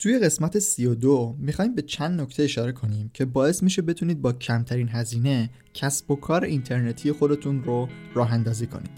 توی قسمت 32 می‌خوایم به چند نکته اشاره کنیم که باعث میشه بتونید با کمترین هزینه کسب و کار اینترنتی خودتون رو راه اندازی کنید.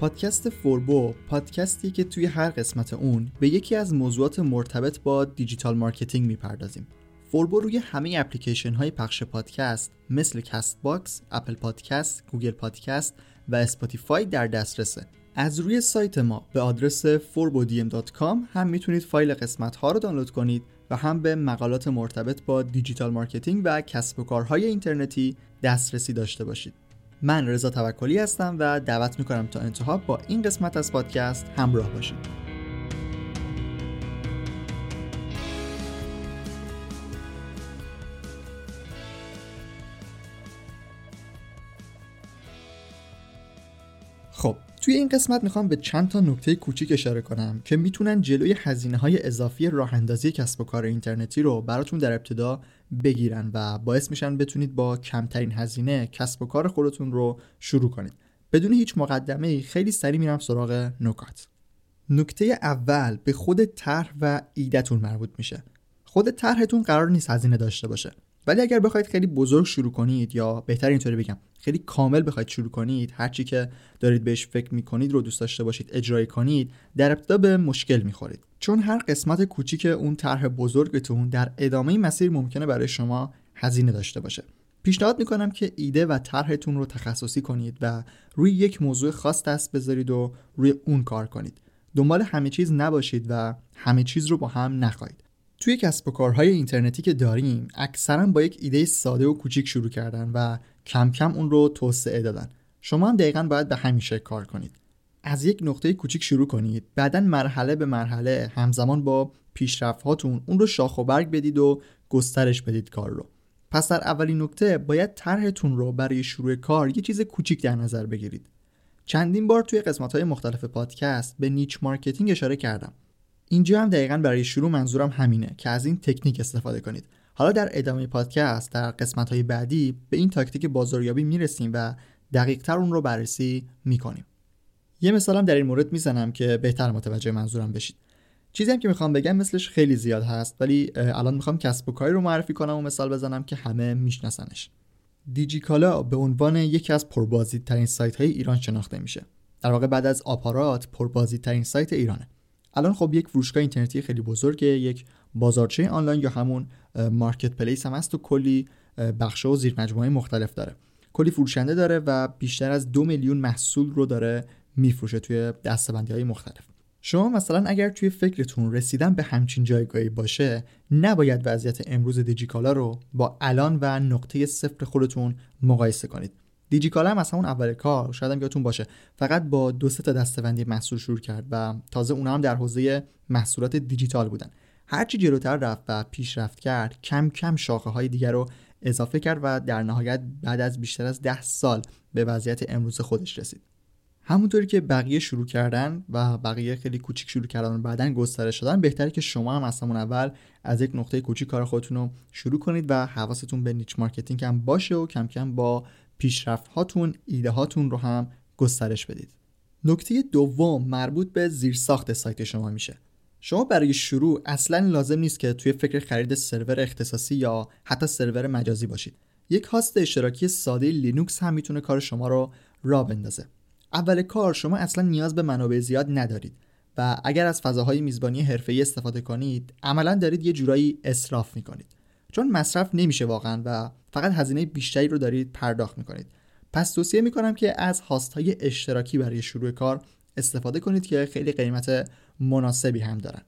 پادکست فوربو پادکستی که توی هر قسمت اون به یکی از موضوعات مرتبط با digital marketing می‌پردازیم فوربو روی همه اپلیکیشن های پخش پادکست مثل Castbox، Apple Podcast، Google Podcast و Spotify در دسترسه. از روی سایت ما به آدرس furbodm.com هم می‌تونید فایل قسمت ها رو دانلود کنید و هم به مقالات مرتبط با digital marketing و کسب و کارهای اینترنتی دسترسی داشته باشید. من رضا توکلی هستم و دعوت می‌کنم تا انتها با این قسمت از پادکست همراه باشید. توی این قسمت می‌خوام به چند تا نکته کوچیک اشاره کنم که می‌تونن جلوی هزینه های اضافی راه اندازی کسب و کار اینترنتی رو براتون در ابتدا بگیرن و باعث میشن بتونید با کمترین هزینه کسب و کار خودتون رو شروع کنید. بدون هیچ مقدمه خیلی سریع میرم سراغ نکات. نکته اول به خود طرح و ایدهتون مربوط میشه. خود طرحتون قرار نیست هزینه داشته باشه. ولی اگر بخواید خیلی بزرگ شروع کنید یا بهتر اینطوری بگم خیلی کامل بخواید شروع کنید هرچی که دارید بهش فکر می‌کنید رو دوست داشته باشید اجرای کنید در ابتدا به مشکل می‌خورید. چون هر قسمت کوچیک اون طرح بزرگتون در ادامه مسیر ممکنه برای شما هزینه داشته باشه. پیشنهاد می‌کنم که ایده و طرحتون رو تخصصی کنید و روی یک موضوع خاص دست بذارید و روی اون کار کنید. دنبال همه چیز نباشید و همه چیز رو با هم نخواهید. توی کسب و کارهای اینترنتی که داریم اکثرا با یک ایده ساده و کوچیک شروع کردن و کم کم اون رو توسعه دادن. شما هم دقیقا باید به همین شکل کار کنید. از یک نقطه کوچیک شروع کنید. بعدا مرحله به مرحله همزمان با پیشرفت هاتون اون رو شاخ و برگ بدید و گسترش بدید کار رو. پس در اولین نکته باید طرحتون رو برای شروع کار یه چیز کوچیک در نظر بگیرید. چندین بار توی قسمت های مختلف پادکست به niche marketing اشاره کردم. اینجا هم دقیقا برای شروع منظورم همینه که از این تکنیک استفاده کنید. حالا در ادامه پادکست در قسمت های بعدی به این تاکتیک بازاریابی می‌رسیم و دقیق تر اون رو بررسی می‌کنیم. یه مثالم در این مورد می‌زنم که بهتر متوجه منظورم بشید. چیزی هم که می‌خوام بگم مثلش خیلی زیاد هست ولی الان می‌خوام کسب و کاری رو معرفی کنم و مثال بزنم که همه میشناسنش. دیجیکالا به عنوان یکی از پربازدیدترین سایت های ایران شناخته میشه. در واقع بعد از آپارات پربازدیدترین سایت ایرانه. الان خب یک فروشگاه اینترنتی خیلی بزرگه یک بازارچه آنلاین یا همون مارکت پلیس هم هست و کلی بخش و زیر مختلف داره. کلی فروشنده داره و بیشتر از دو میلیون محصول رو داره میفروشه توی دستبندی های مختلف. شما مثلا اگر توی فکرتون رسیدن به همچین جایگاهی باشه نباید وضعیت امروز دیجیکالا رو با الان و نقطه صفر خودتون مقایسه کنید. دیجیکالا هم از همون اول کار شاید هم یادتون باشه. فقط با دو سه تا دسته‌بندی محصول شروع کرد و تازه اونها هم در حوزه محصولات دیجیتال بودن. هرچی جلوتر رفت و پیشرفت کرد کم کم شاخه های دیگر رو اضافه کرد و در نهایت بعد از بیشتر از ده سال به وضعیت امروز خودش رسید. همونطوری که بقیه شروع کردن و بقیه خیلی کوچیک شروع کردن و بعدا گسترش شدن بهتره که شما هم از همون اول از یک نقطه کوچیک کار خودتون رو شروع کنید و حواستون به niche marketing هم باشه و کم کم با پیشرفت هاتون ایده هاتون رو هم گسترش بدید. نکته دوم مربوط به زیرساخت سایت شما میشه. شما برای شروع اصلا لازم نیست که توی فکر خرید سرور اختصاصی یا حتی سرور مجازی باشید. یک هاست اشتراکی ساده لینوکس هم می‌تونه کار شما رو را بندازه. اول کار شما اصلا نیاز به منابع زیاد ندارید و اگر از فضاهای میزبانی حرفه‌ای استفاده کنید عملا دارید یه جورایی اسراف می‌کنید. چون مصرف نمیشه واقعا و فقط هزینه بیشتری رو دارید پرداخت می‌کنید. پس توصیه می‌کنم که از هاست های اشتراکی برای شروع کار استفاده کنید که خیلی قیمت مناسبی هم دارن.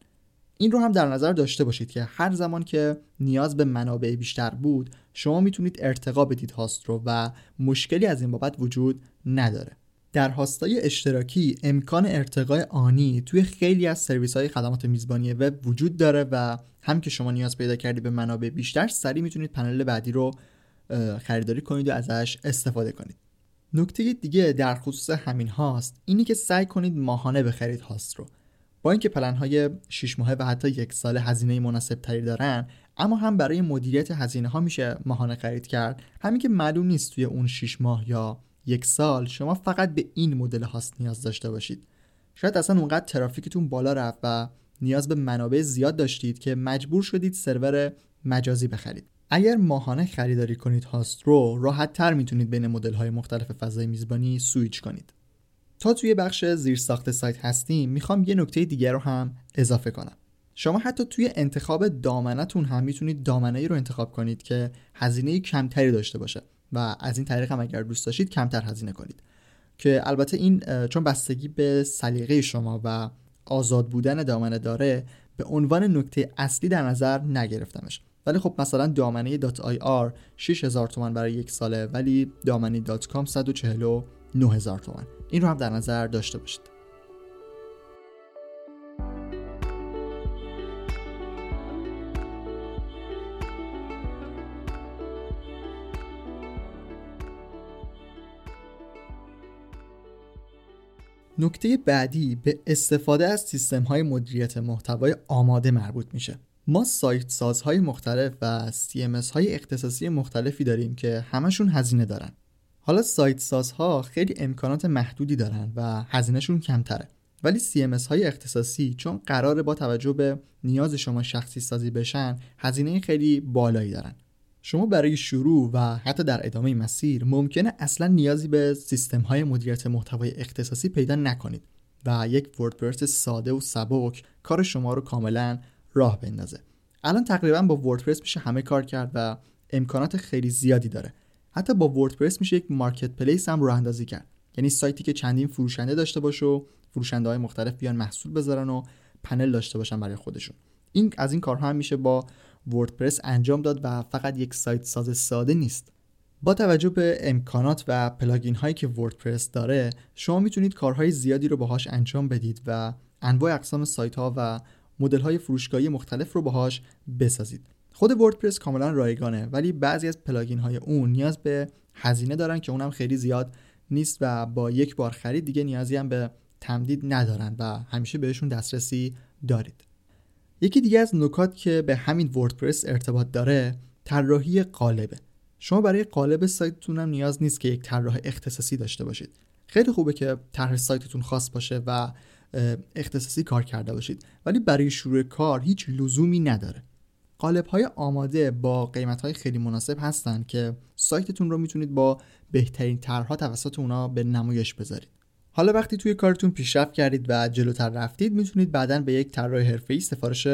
این رو هم در نظر داشته باشید که هر زمان که نیاز به منابع بیشتر بود شما می‌تونید ارتقا بدید هاست رو و مشکلی از این بابت وجود نداره. در هاستای اشتراکی امکان ارتقای آنی توی خیلی از سرویس های خدمات میزبانی وب وجود داره و هم که شما نیاز پیدا کردی به منابع بیشتر سریع می‌تونید پنل بعدی رو خریداری کنید و ازش استفاده کنید. نکته دیگه در خصوص همین هاست اینی که سعی کنید ماهانه بخرید هاست رو. با اینکه پلن های 6 ماهه و حتی یک سال هزینه مناسب تری دارن اما هم برای مدیریت هزینه ها میشه ماهانه خرید کرد. همین که معلوم نیست توی اون 6 ماه یا یک سال شما فقط به این مدل هاست نیاز داشته باشید. شاید اصلا اونقدر ترافیکتون بالا رفت و نیاز به منابع زیاد داشتید که مجبور شدید سرور مجازی بخرید. اگر ماهانه خریداری کنید هاست رو راحت تر می‌تونید بین مدل های مختلف فضای میزبانی سویچ کنید. تا توی بخش زیر ساخت سایت هستیم می‌خوام یه نکته دیگر رو هم اضافه کنم. شما حتی توی انتخاب دامنتون هم می‌تونید دامنه ای رو انتخاب کنید که هزینه کمتری داشته باشه. و از این طریق هم اگر دوست داشتید کمتر هزینه کنید. که البته این چون بستگی به سلیقه شما و آزاد بودن دامنه داره به عنوان نکته اصلی در نظر نگرفتمش. ولی خب مثلا دامنه .ir 6000 تومان برای یک ساله ولی دامنه .com 149 تومان. این رو هم در نظر داشته باشید. نکته بعدی به استفاده از سیستم های مدیریت محتوای آماده مربوط میشه. ما سایت سازهای مختلف و CMS های اختصاصی مختلفی داریم که همشون هزینه دارن. حالا سایت سازها خیلی امکانات محدودی دارن و هزینهشون کمتره. ولی CMS های اختصاصی چون قراره با توجه به نیاز شما شخصی سازی بشن هزینه خیلی بالایی دارن. شما برای شروع و حتی در ادامه مسیر ممکنه اصلا نیازی به سیستم های مدیریت محتوای اختصاصی پیدا نکنید و یک WordPress ساده و سبک کار شما رو کاملا راه بندازه. الان تقریبا با WordPress میشه همه کار کرد و امکانات خیلی زیادی داره. حتی با WordPress میشه یک marketplace هم راه اندازی کرد. یعنی سایتی که چندین فروشنده داشته باشه و فروشنده های مختلف بیان محصول بذارن و پنل داشته باشن برای خودشون. این از این کارها هم میشه با WordPress انجام داد و فقط یک سایت ساز ساده نیست. با توجه به امکانات و plugin هایی که WordPress داره شما می‌تونید کارهای زیادی رو باهاش انجام بدید و انواع اقسام سایت ها و مدل های فروشگاهی مختلف رو باهاش بسازید. خود وردپرس کاملا رایگانه ولی بعضی از پلاگین های اون نیاز به هزینه دارن که اونم خیلی زیاد نیست و با یک بار خرید دیگه نیازی هم به تمدید ندارن و همیشه بهشون دسترسی دارید. یکی دیگه از نکات که به همین وردپرس ارتباط داره طراحی قالبه. شما برای قالب سایتتون هم نیاز نیست که یک طراح اختصاصی داشته باشید. خیلی خوبه که طرح سایتتون خاص باشه و اختصاصی کار کرده باشید. ولی برای شروع کار هیچ لزومی نداره. قالب های آماده با قیمت های خیلی مناسب هستن که سایتتون رو می‌تونید با بهترین طرحها توسط اونا به نمایش بذارید. حالا وقتی توی کارتون پیشرفت کردید و جلوتر رفتید می‌تونید بعدا به یک طراح حرفه‌ای سفارش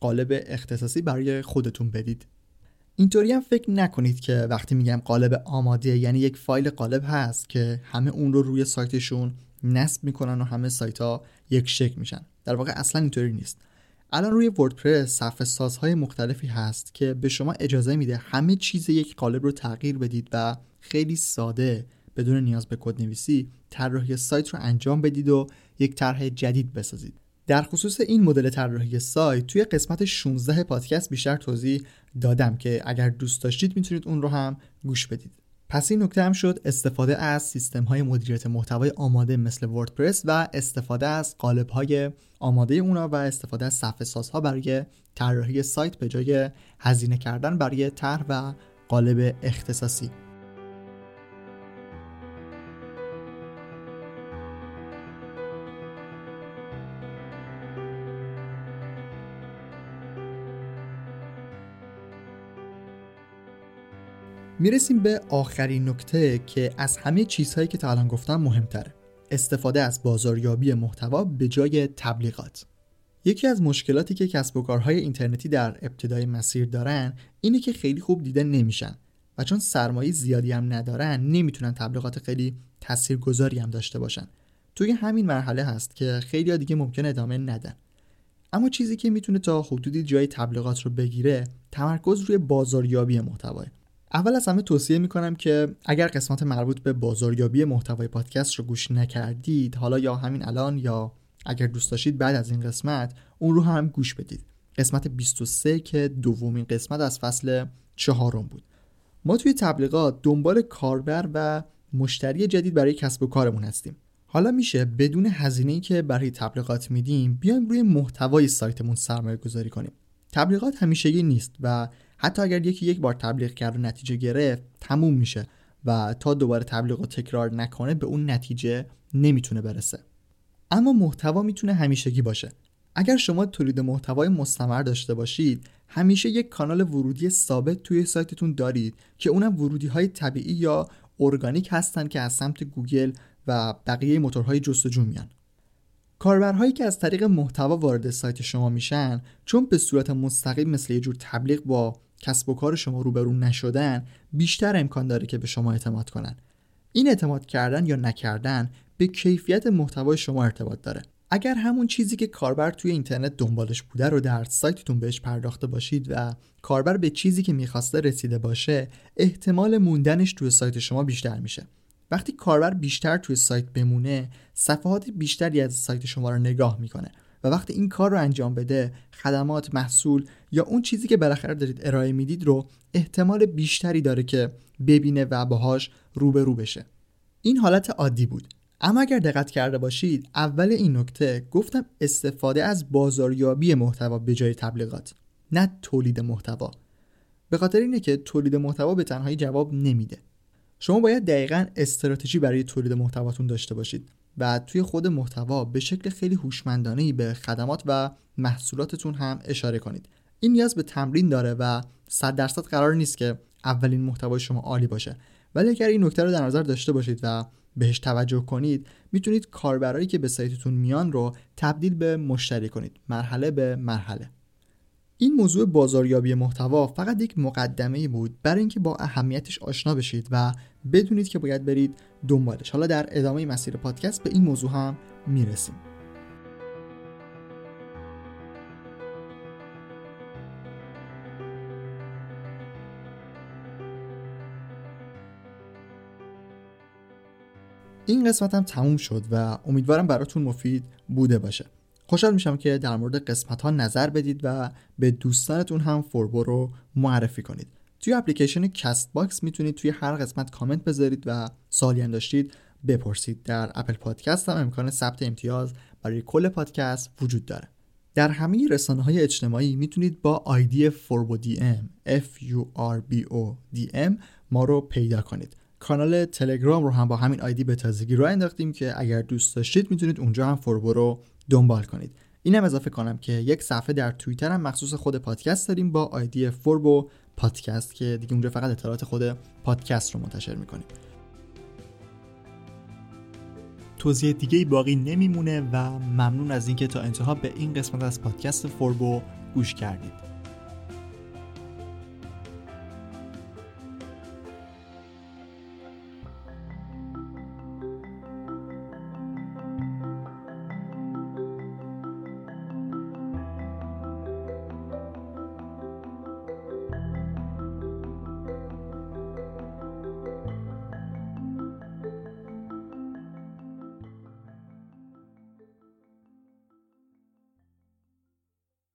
قالب اختصاصی برای خودتون بدید. اینطوری هم فکر نکنید که وقتی میگم قالب آماده یعنی یک فایل قالب هست که همه اون رو روی سایتشون نصب می‌کنن و همه سایت ها یک شکل میشن. در واقع اصلا اینطوری نیست. الان روی وردپرس صفحه سازهای مختلفی هست که به شما اجازه میده همه چیز یک قالب رو تغییر بدید و خیلی ساده بدون نیاز به کد نویسی طراحی سایت رو انجام بدید و یک طرح جدید بسازید. در خصوص این مدل طراحی سایت توی قسمت 16 پادکست بیشتر توضیح دادم که اگر دوست داشتید می‌تونید اون رو هم گوش بدید. پس این نکته هم شد استفاده از سیستم های مدیریت محتوای آماده مثل وردپرس و استفاده از قالب های آماده اونا و استفاده از صفحه سازها برای طراحی سایت به جای هزینه کردن برای طرح و قالب اختصاصی. می‌رسیم به آخرین نکته که از همه چیزهایی که تا الان گفتم مهمتره. استفاده از بازاریابی محتوا به جای تبلیغات. یکی از مشکلاتی که کسب و کارهای اینترنتی در ابتدای مسیر دارن اینه که خیلی خوب دیده نمیشن و چون سرمایه زیادی هم ندارن نمی‌تونن تبلیغات خیلی تاثیرگذاری هم داشته باشن. توی همین مرحله هست که خیلی دیگه ممکن ادامه ندن. اما چیزی که می‌تونه تا حدودی جای تبلیغات رو بگیره تمرکز روی بازاریابی محتواه. اول از همه توصیه می‌کنم که اگر قسمت مربوط به بازاریابی محتوای پادکست رو گوش نکردید حالا یا همین الان یا اگر دوست داشتید بعد از این قسمت اون رو هم گوش بدید. قسمت 23 که دومین قسمت از فصل چهارم بود. ما توی تبلیغات دنبال کاربر و مشتری جدید برای کسب و کارمون هستیم. حالا میشه بدون هزینه‌ای که برای تبلیغات میدیم بیایم روی محتوای سایتمون سرمایه گذاری کنیم. تبلیغات همیشگی نیست و حتی اگر یکی یک بار تبلیغ کرد و نتیجه گرفت تموم میشه و تا دوباره تبلیغ و تکرار نکنه به اون نتیجه نمی‌تونه برسه. اما محتوا می‌تونه همیشگی باشه. اگر شما تولید محتوای مستمر داشته باشید همیشه یک کانال ورودی ثابت توی سایتتون دارید که اونم ورودی های طبیعی یا ارگانیک هستن که از سمت گوگل و بقیه موتورهای جستجو میان. کاربرهایی که از طریق محتوا وارد سایت شما میشن چون به صورت مستقیم مثل یه جور تبلیغ با کسب و کار شما روبرو نشدن بیشتر امکان داره که به شما اعتماد کنن. این اعتماد کردن یا نکردن به کیفیت محتوای شما ارتباط داره. اگر همون چیزی که کاربر توی اینترنت دنبالش بوده رو در سایتتون بهش پرداخته باشید و کاربر به چیزی که می‌خواسته رسیده باشه احتمال موندنش توی سایت شما بیشتر میشه. وقتی کاربر بیشتر توی سایت بمونه صفحات بیشتری از سایت شما رو نگاه می‌کنه. و وقتی این کار رو انجام بده خدمات محصول یا اون چیزی که بالاخره دارید ارائه می‌دید رو احتمال بیشتری داره که ببینه و باهاش روبرو بشه. این حالت عادی بود. اما اگر دقت کرده باشید اول این نکته گفتم استفاده از بازاریابی محتوا به جای تبلیغات نه تولید محتوا. به خاطر اینه که تولید محتوا به تنهایی جواب نمیده. شما باید دقیقا استراتژی برای تولید محتواتون داشته باشید و توی خود محتوا به شکل خیلی هوشمندانه به خدمات و محصولاتتون هم اشاره کنید. این نیاز به تمرین داره و 100 درصد قرار نیست که اولین محتوای شما عالی باشه. ولی اگر این نکته رو در نظر داشته باشید و بهش توجه کنید می‌تونید کاربرایی که به سایتتون میان رو تبدیل به مشتری کنید. مرحله به مرحله. این موضوع بازاریابی محتوا فقط یک مقدمه بود برای اینکه با اهمیتش آشنا بشید و بدونید که باید برید دنبالش. حالا در ادامه مسیر پادکست به این موضوع هم می‌رسیم. این قسمت هم تموم شد و امیدوارم براتون مفید بوده باشه. خوشحال میشم که در مورد قسمت ها نظر بدید و به دوستانتون هم فوربو رو معرفی کنید. توی اپلیکیشن Castbox می‌تونید توی هر قسمت کامنت بذارید و سوالی داشتید بپرسید. در Apple Podcast هم امکان ثبت امتیاز برای کل پادکست وجود داره. در همه رسانه های اجتماعی می‌تونید با ID فوربو DM F U R B O D M ما رو پیدا کنید. کانال تلگرام رو هم با همین ID به تازگی راه انداختیم که اگر دوست داشتید می‌تونید اونجا هم فوربو رو دنبال کنید. اینم اضافه کنم که یک صفحه در توییتر هم مخصوص خود پادکست داریم با آیدی فوربو پادکست که دیگه اونجا فقط اطلاعات خود پادکست رو منتشر می‌کنیم. توضیح دیگه باقی نمیمونه و ممنون از اینکه تا انتها به این قسمت از پادکست فوربو گوش کردید.